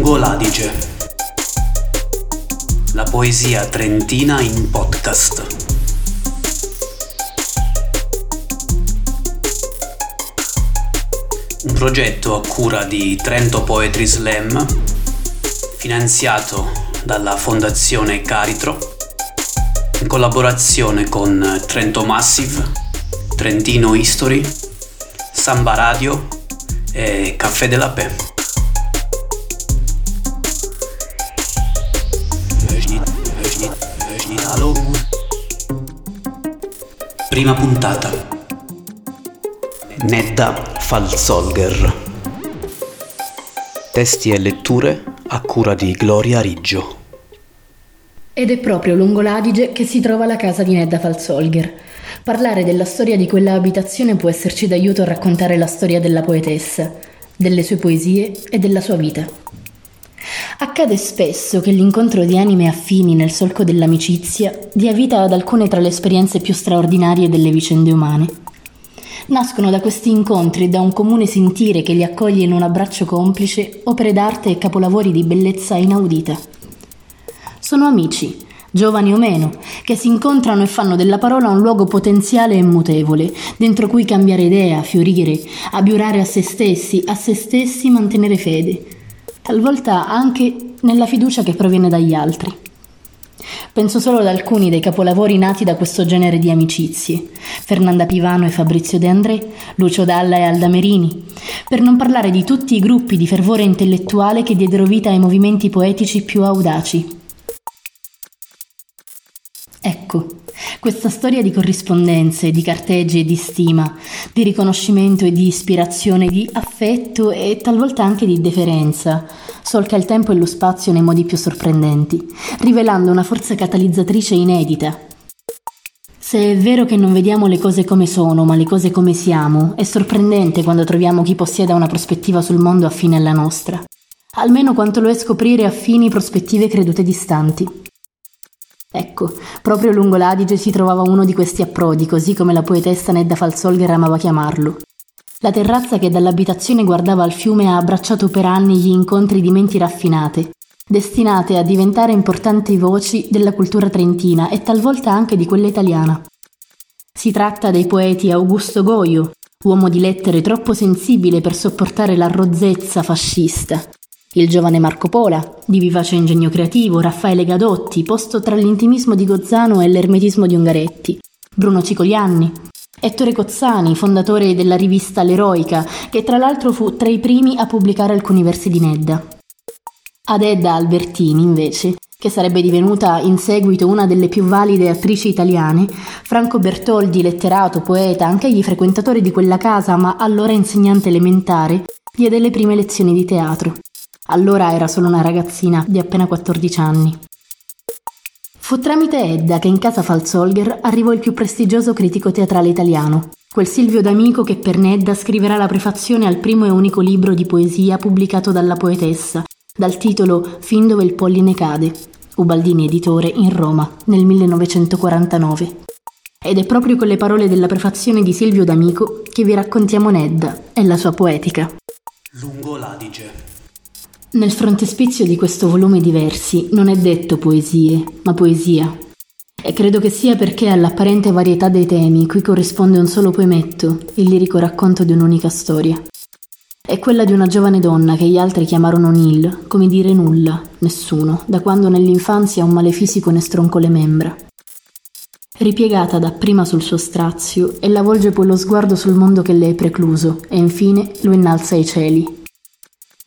Lungo l'Adige. La poesia trentina in podcast. Un progetto a cura di Trento Poetry Slam, finanziato dalla Fondazione Caritro, in collaborazione con Trento Massive, Trentino History, Samba Radio e Caffè della Pe. Prima puntata. Nedda Falzolger. Testi e letture a cura di Gloria Riggio. Ed è proprio lungo l'Adige che si trova la casa di Nedda Falzolger. Parlare della storia di quella abitazione può esserci d'aiuto a raccontare la storia della poetessa, delle sue poesie e della sua vita. Accade spesso che l'incontro di anime affini nel solco dell'amicizia dia vita ad alcune tra le esperienze più straordinarie delle vicende umane. Nascono da questi incontri e da un comune sentire che li accoglie in un abbraccio complice opere d'arte e capolavori di bellezza inaudita. Sono amici, giovani o meno, che si incontrano e fanno della parola un luogo potenziale e mutevole, dentro cui cambiare idea, fiorire, abiurare a se stessi, a se stessi mantenere fede talvolta anche nella fiducia che proviene dagli altri. Penso solo ad alcuni dei capolavori nati da questo genere di amicizie, Fernanda Pivano e Fabrizio De André, Lucio Dalla e Alda Merini, per non parlare di tutti i gruppi di fervore intellettuale che diedero vita ai movimenti poetici più audaci. Ecco, questa storia di corrispondenze, di carteggi e di stima, di riconoscimento e di ispirazione, di affetto e talvolta anche di deferenza, solca il tempo e lo spazio nei modi più sorprendenti, rivelando una forza catalizzatrice inedita. Se è vero che non vediamo le cose come sono, ma le cose come siamo, è sorprendente quando troviamo chi possieda una prospettiva sul mondo affine alla nostra. Almeno quanto lo è scoprire affini prospettive credute distanti. Ecco, proprio lungo l'Adige si trovava uno di questi approdi, così come la poetessa Nedda Falzolger amava chiamarlo. La terrazza che dall'abitazione guardava al fiume ha abbracciato per anni gli incontri di menti raffinate, destinate a diventare importanti voci della cultura trentina e talvolta anche di quella italiana. Si tratta dei poeti Augusto Goio, uomo di lettere troppo sensibile per sopportare la rozzezza fascista, il giovane Marco Pola, di vivace ingegno creativo, Raffaele Gadotti, posto tra l'intimismo di Gozzano e l'ermetismo di Ungaretti, Bruno Cicolianni, Ettore Cozzani, fondatore della rivista L'Eroica, che tra l'altro fu tra i primi a pubblicare alcuni versi di Nedda. Ad Edda Albertini, invece, che sarebbe divenuta in seguito una delle più valide attrici italiane, Franco Bertoldi, letterato, poeta, anche egli frequentatore di quella casa, ma allora insegnante elementare, diede le prime lezioni di teatro. Allora era solo una ragazzina di appena 14 anni. Fu tramite Edda che in casa Falzolger arrivò il più prestigioso critico teatrale italiano, quel Silvio D'Amico che per Nedda scriverà la prefazione al primo e unico libro di poesia pubblicato dalla poetessa, dal titolo Fin dove il polline cade, Ubaldini editore in Roma nel 1949. Ed è proprio con le parole della prefazione di Silvio D'Amico che vi raccontiamo Nedda e la sua poetica. Lungo l'Adige. Nel frontespizio di questo volume di versi non è detto poesie, ma poesia. E credo che sia perché all'apparente varietà dei temi cui corrisponde un solo poemetto, il lirico racconto di un'unica storia. È quella di una giovane donna che gli altri chiamarono Nil, come dire nulla, nessuno, da quando nell'infanzia un male fisico ne stroncò le membra. Ripiegata dapprima sul suo strazio, ella volge poi lo sguardo sul mondo che le è precluso e infine lo innalza ai cieli,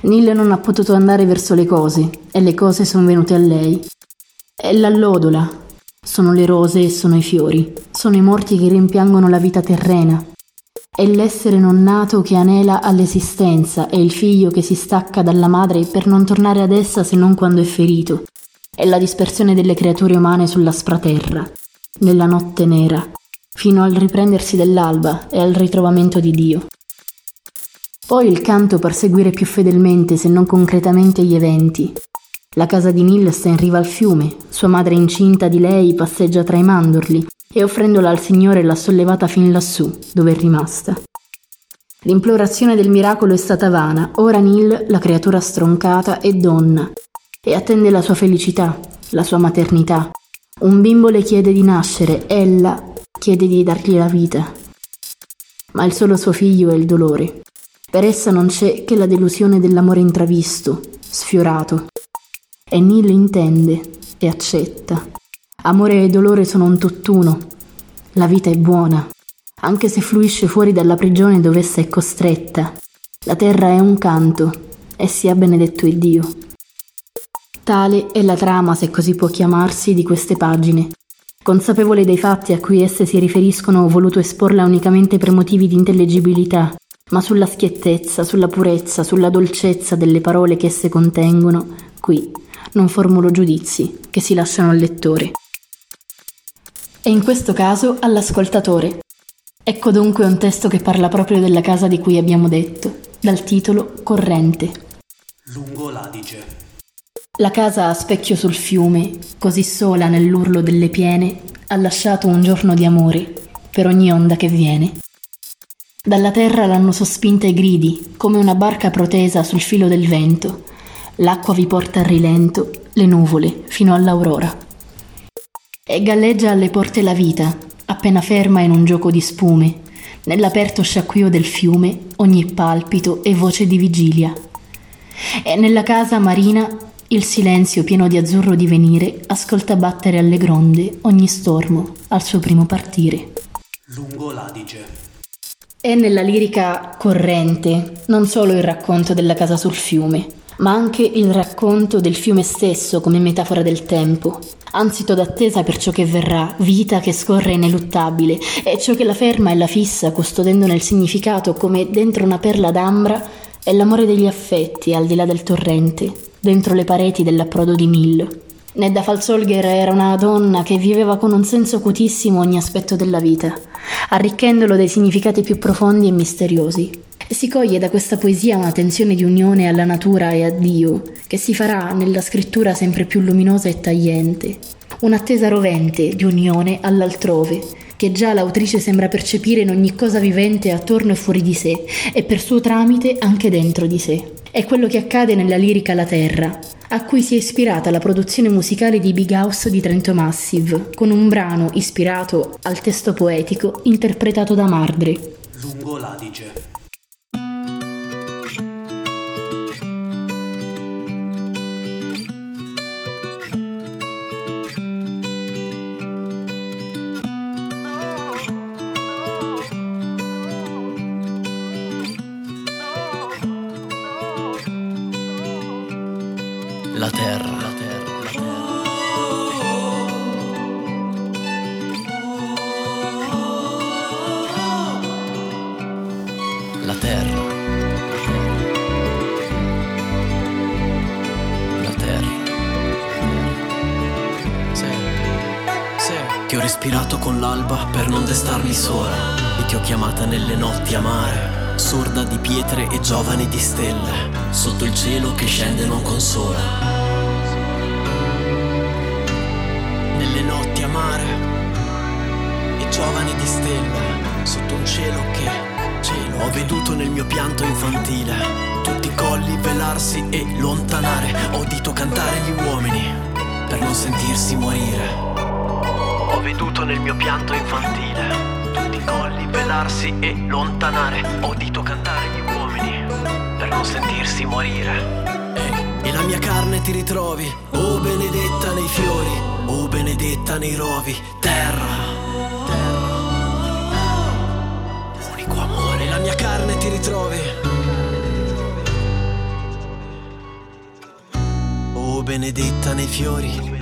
Neil non ha potuto andare verso le cose e le cose sono venute a lei. È l'allodola. Sono le rose e sono i fiori. Sono i morti che rimpiangono la vita terrena. È l'essere non nato che anela all'esistenza, è il figlio che si stacca dalla madre per non tornare ad essa se non quando è ferito. È la dispersione delle creature umane sull'aspra terra, nella notte nera, fino al riprendersi dell'alba e al ritrovamento di Dio. Poi il canto per seguire più fedelmente, se non concretamente, gli eventi. La casa di Neil sta in riva al fiume, sua madre incinta di lei passeggia tra i mandorli e offrendola al Signore l'ha sollevata fin lassù, dove è rimasta. L'implorazione del miracolo è stata vana. Ora Neil, la creatura stroncata, è donna e attende la sua felicità, la sua maternità. Un bimbo le chiede di nascere, ella chiede di dargli la vita. Ma il solo suo figlio è il dolore. Per essa non c'è che la delusione dell'amore intravisto, sfiorato. E Neil intende e accetta. Amore e dolore sono un tutt'uno. La vita è buona, anche se fluisce fuori dalla prigione dove essa è costretta. La terra è un canto e sia benedetto il Dio. Tale è la trama, se così può chiamarsi, di queste pagine. Consapevole dei fatti a cui esse si riferiscono, ho voluto esporla unicamente per motivi di intellegibilità, ma sulla schiettezza, sulla purezza, sulla dolcezza delle parole che esse contengono, qui non formulo giudizi che si lasciano al lettore. E in questo caso all'ascoltatore. Ecco dunque un testo che parla proprio della casa di cui abbiamo detto, dal titolo Corrente. Lungo l'Adige. La casa a specchio sul fiume, così sola nell'urlo delle piene, ha lasciato un giorno di amore per ogni onda che viene. Dalla terra l'hanno sospinta i gridi, come una barca protesa sul filo del vento. L'acqua vi porta a rilento, le nuvole, fino all'aurora. E galleggia alle porte la vita, appena ferma in un gioco di spume. Nell'aperto sciacquio del fiume, ogni palpito è voce di vigilia. E nella casa marina il silenzio pieno di azzurro divenire ascolta battere alle gronde ogni stormo al suo primo partire. Lungo l'Adige. È nella lirica corrente non solo il racconto della casa sul fiume, ma anche il racconto del fiume stesso come metafora del tempo, ansito d'attesa per ciò che verrà, vita che scorre ineluttabile, e ciò che la ferma e la fissa, custodendone il significato come dentro una perla d'ambra, è l'amore degli affetti al di là del torrente, dentro le pareti dell'approdo di Mill. Nedda Falzolger era una donna che viveva con un senso acutissimo ogni aspetto della vita, arricchendolo dei significati più profondi e misteriosi. Si coglie da questa poesia una tensione di unione alla natura e a Dio, che si farà nella scrittura sempre più luminosa e tagliente. Un'attesa rovente di unione all'altrove, che già l'autrice sembra percepire in ogni cosa vivente attorno e fuori di sé, e per suo tramite anche dentro di sé. È quello che accade nella lirica La Terra, a cui si è ispirata la produzione musicale di Big House di Trento Massive, con un brano ispirato al testo poetico interpretato da Mardre. Lungo l'Adige. Respirato con l'alba per non destarmi sola. E ti ho chiamata nelle notti amare. Sorda di pietre e giovane di stelle. Sotto il cielo che scende non consola. Nelle notti amare e giovani di stelle sotto un cielo che cielo ho veduto nel mio pianto infantile tutti i colli velarsi e lontanare ho udito cantare gli uomini per non sentirsi morire ho veduto nel mio pianto infantile tutti i colli velarsi e lontanare ho udito cantare gli uomini per non sentirsi morire Ehi, e la mia carne ti ritrovi, oh benedetta nei fiori, oh benedetta nei rovi, terra, terra, unico amore, la mia carne ti ritrovi. Oh benedetta nei fiori.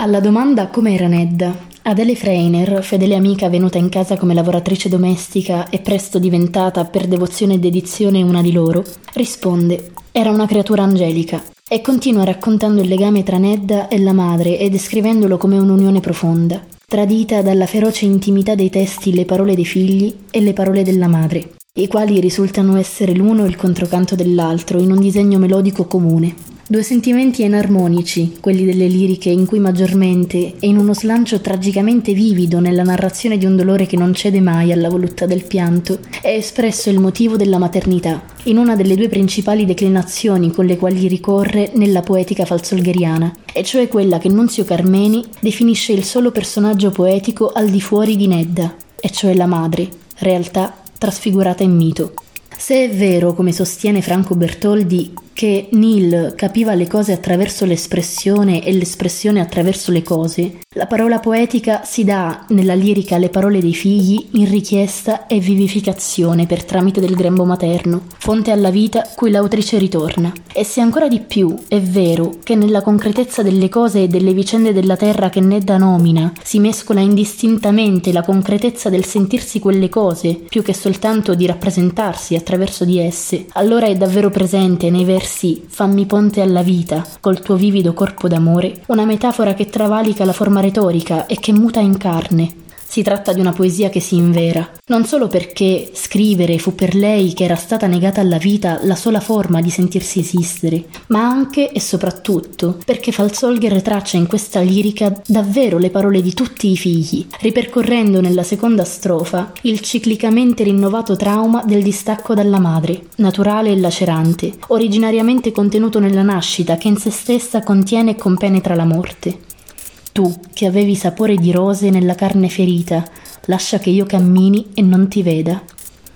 Alla domanda come era Nedda, Adele Freiner, fedele amica venuta in casa come lavoratrice domestica e presto diventata per devozione e dedizione una di loro, risponde: Era una creatura angelica. E continua raccontando il legame tra Nedda e la madre e descrivendolo come un'unione profonda, tradita dalla feroce intimità dei testi le parole dei figli e le parole della madre, i quali risultano essere l'uno il controcanto dell'altro in un disegno melodico comune. Due sentimenti enarmonici, quelli delle liriche in cui maggiormente, e in uno slancio tragicamente vivido nella narrazione di un dolore che non cede mai alla voluttà del pianto, è espresso il motivo della maternità, in una delle due principali declinazioni con le quali ricorre nella poetica falsolgheriana, e cioè quella che Nunzio Carmeni definisce il solo personaggio poetico al di fuori di Nedda, e cioè la madre, realtà trasfigurata in mito. Se è vero, come sostiene Franco Bertoldi, che Neil capiva le cose attraverso l'espressione e l'espressione attraverso le cose, la parola poetica si dà nella lirica alle parole dei figli in richiesta e vivificazione per tramite del grembo materno, fonte alla vita cui l'autrice ritorna. E se ancora di più è vero che nella concretezza delle cose e delle vicende della terra che Nedda nomina si mescola indistintamente la concretezza del sentirsi quelle cose più che soltanto di rappresentarsi attraverso di esse, allora è davvero presente nei versi sì, fammi ponte alla vita, col tuo vivido corpo d'amore, una metafora che travalica la forma retorica e che muta in carne, si tratta di una poesia che si invera, non solo perché scrivere fu per lei che era stata negata alla vita la sola forma di sentirsi esistere, ma anche e soprattutto perché Falsolger traccia in questa lirica davvero le parole di tutti i figli, ripercorrendo nella seconda strofa il ciclicamente rinnovato trauma del distacco dalla madre, naturale e lacerante, originariamente contenuto nella nascita che in se stessa contiene e compenetra la morte. Tu, che avevi sapore di rose nella carne ferita, lascia che io cammini e non ti veda.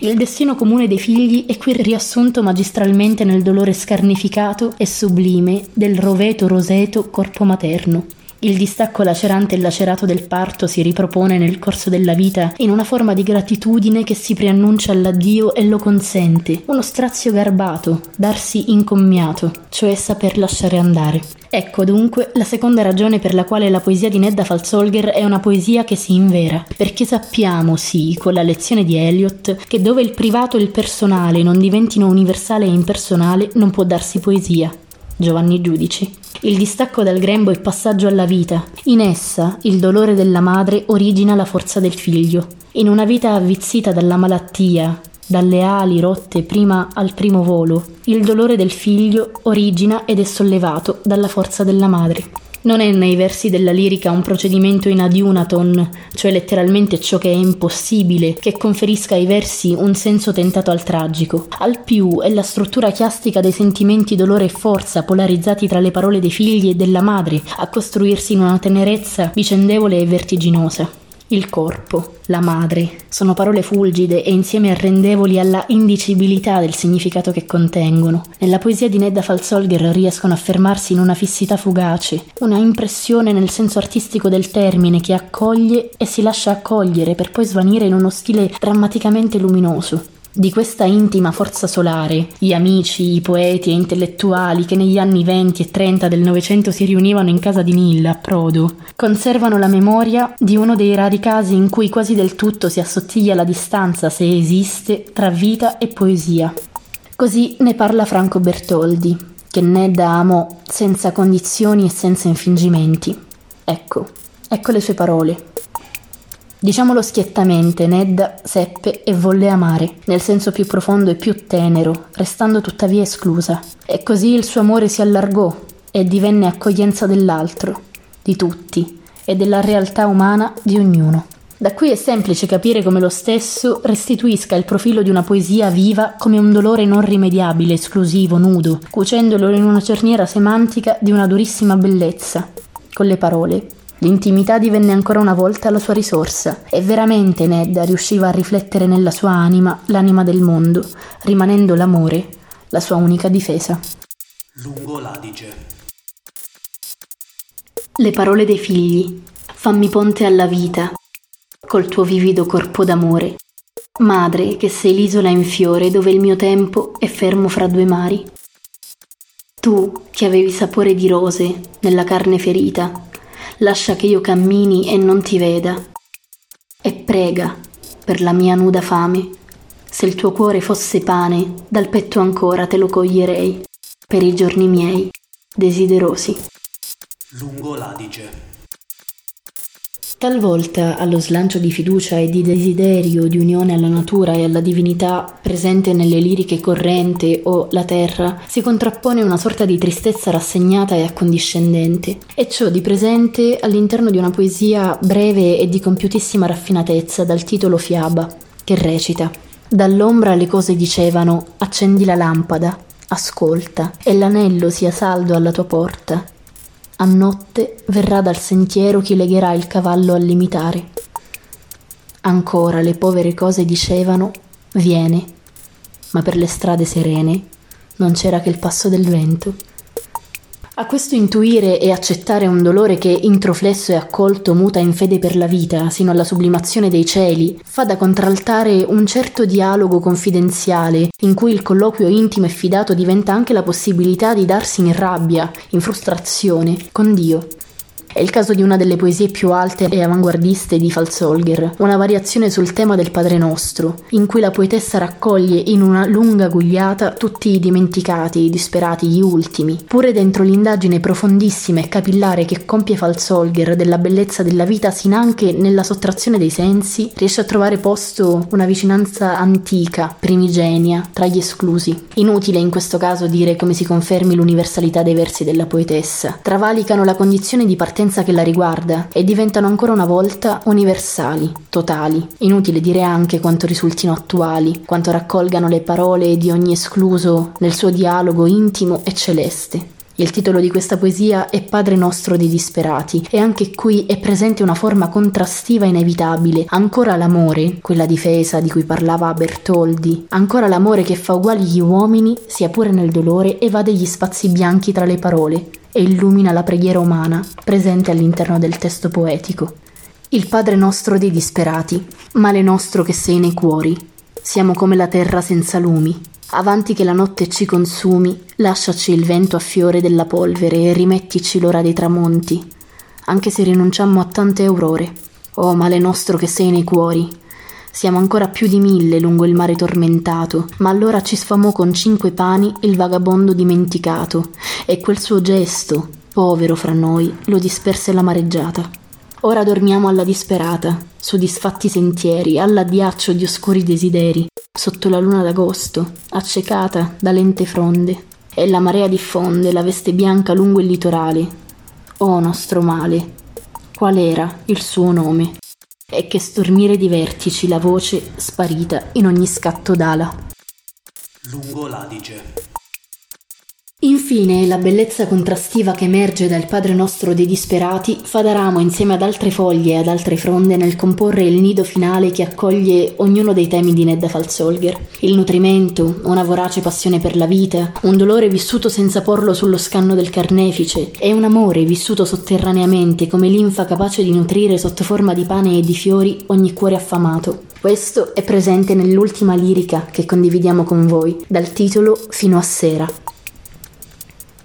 Il destino comune dei figli è qui riassunto magistralmente nel dolore scarnificato e sublime del roveto roseto corpo materno. Il distacco lacerante e lacerato del parto si ripropone nel corso della vita in una forma di gratitudine che si preannuncia all'addio e lo consente, uno strazio garbato, darsi incommiato, cioè saper lasciare andare. Ecco dunque la seconda ragione per la quale la poesia di Nedda Falzolger è una poesia che si invera, perché sappiamo, sì, con la lezione di Eliot, che dove il privato e il personale non diventino universale e impersonale non può darsi poesia. Giovanni Giudici. Il distacco dal grembo è passaggio alla vita. In essa il dolore della madre origina la forza del figlio. In una vita avvizzita dalla malattia, dalle ali rotte prima al primo volo, il dolore del figlio origina ed è sollevato dalla forza della madre. Non è nei versi della lirica un procedimento in adiunaton, cioè letteralmente ciò che è impossibile, che conferisca ai versi un senso tentato al tragico. Al più è la struttura chiastica dei sentimenti dolore e forza polarizzati tra le parole dei figli e della madre a costruirsi in una tenerezza vicendevole e vertiginosa. Il corpo, la madre, sono parole fulgide e insieme arrendevoli alla indicibilità del significato che contengono. Nella poesia di Nedda Falzolger riescono a fermarsi in una fissità fugace, una impressione nel senso artistico del termine che accoglie e si lascia accogliere per poi svanire in uno stile drammaticamente luminoso. Di questa intima forza solare, gli amici, i poeti e intellettuali che negli anni 20 e 30 del Novecento si riunivano in casa di Nilla, a Prodo, conservano la memoria di uno dei rari casi in cui quasi del tutto si assottiglia la distanza, se esiste, tra vita e poesia. Così ne parla Franco Bertoldi, che Nedda amò senza condizioni e senza infingimenti. Ecco, ecco le sue parole. Diciamolo schiettamente, Ned seppe e volle amare, nel senso più profondo e più tenero, restando tuttavia esclusa. E così il suo amore si allargò e divenne accoglienza dell'altro, di tutti, e della realtà umana di ognuno. Da qui è semplice capire come lo stesso restituisca il profilo di una poesia viva come un dolore non rimediabile, esclusivo, nudo, cucendolo in una cerniera semantica di una durissima bellezza, con le parole L'intimità divenne ancora una volta la sua risorsa e veramente Nedda riusciva a riflettere nella sua anima l'anima del mondo, rimanendo l'amore la sua unica difesa. Lungo l'Adige. Le parole dei figli. Fammi ponte alla vita, col tuo vivido corpo d'amore. Madre, che sei l'isola in fiore dove il mio tempo è fermo fra due mari. Tu, che avevi sapore di rose nella carne ferita, lascia che io cammini e non ti veda. E prega per la mia nuda fame. Se il tuo cuore fosse pane, dal petto ancora te lo coglierei, per i giorni miei, desiderosi. Lungo l'Adige. Talvolta allo slancio di fiducia e di desiderio di unione alla natura e alla divinità presente nelle liriche corrente o la terra si contrappone una sorta di tristezza rassegnata e accondiscendente, e ciò di presente all'interno di una poesia breve e di compiutissima raffinatezza dal titolo Fiaba, che recita Dall'ombra le cose dicevano accendi la lampada, ascolta, e l'anello sia saldo alla tua porta, a notte verrà dal sentiero chi legherà il cavallo al limitare. Ancora le povere cose dicevano viene, ma per le strade serene non c'era che il passo del vento. A questo intuire e accettare un dolore che, introflesso e accolto, muta in fede per la vita, sino alla sublimazione dei cieli, fa da contraltare un certo dialogo confidenziale, in cui il colloquio intimo e fidato diventa anche la possibilità di darsi in rabbia, in frustrazione, con Dio. È il caso di una delle poesie più alte e avanguardiste di Falzolger, una variazione sul tema del Padre Nostro, in cui la poetessa raccoglie in una lunga gugliata tutti i dimenticati, i disperati, gli ultimi. Pure dentro l'indagine profondissima e capillare che compie Falzolger della bellezza della vita, sin anche nella sottrazione dei sensi, riesce a trovare posto una vicinanza antica, primigenia, tra gli esclusi. Inutile in questo caso dire come si confermi l'universalità dei versi della poetessa. Travalicano la condizione di partenza che la riguarda e diventano ancora una volta universali, totali. Inutile dire anche quanto risultino attuali, quanto raccolgano le parole di ogni escluso nel suo dialogo intimo e celeste. Il titolo di questa poesia è Padre nostro dei disperati e anche qui è presente una forma contrastiva inevitabile, ancora l'amore, quella difesa di cui parlava Bertoldi, ancora l'amore che fa uguali gli uomini, sia pure nel dolore, evade gli spazi bianchi tra le parole e illumina la preghiera umana presente all'interno del testo poetico. Il Padre nostro dei disperati, male nostro che sei nei cuori, siamo come la terra senza lumi, Avanti che la notte ci consumi, lasciaci il vento a fiore della polvere e rimettici l'ora dei tramonti, anche se rinunciammo a tante aurore. Oh male nostro che sei nei cuori. Siamo ancora più di mille lungo il mare tormentato, ma allora ci sfamò con cinque pani il vagabondo dimenticato, e quel suo gesto, povero fra noi, lo disperse la mareggiata. Ora dormiamo alla disperata, su disfatti sentieri, all'addiaccio di oscuri desideri, sotto la luna d'agosto, accecata da lente fronde, e la marea diffonde la veste bianca lungo il litorale. Oh nostro male, qual era il suo nome? E che stormire di vertici la voce sparita in ogni scatto d'ala. Lungo l'Adige. Infine, la bellezza contrastiva che emerge dal Padre nostro dei disperati fa da ramo insieme ad altre foglie e ad altre fronde nel comporre il nido finale che accoglie ognuno dei temi di Nedda Falzolger. Il nutrimento, una vorace passione per la vita, un dolore vissuto senza porlo sullo scanno del carnefice e un amore vissuto sotterraneamente come linfa capace di nutrire sotto forma di pane e di fiori ogni cuore affamato. Questo è presente nell'ultima lirica che condividiamo con voi, dal titolo Fino a sera.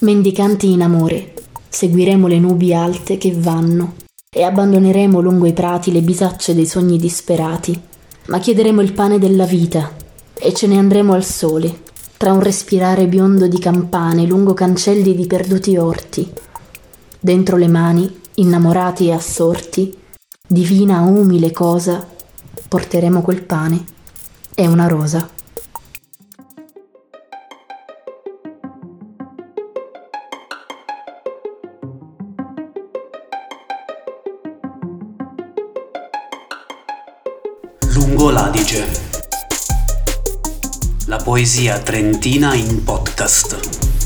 Mendicanti in amore, seguiremo le nubi alte che vanno e abbandoneremo lungo i prati le bisacce dei sogni disperati, ma chiederemo il pane della vita e ce ne andremo al sole, tra un respirare biondo di campane lungo cancelli di perduti orti. Dentro le mani, innamorati e assorti, divina umile cosa, porteremo quel pane e una rosa. Lungo l'Adige. La poesia trentina in podcast.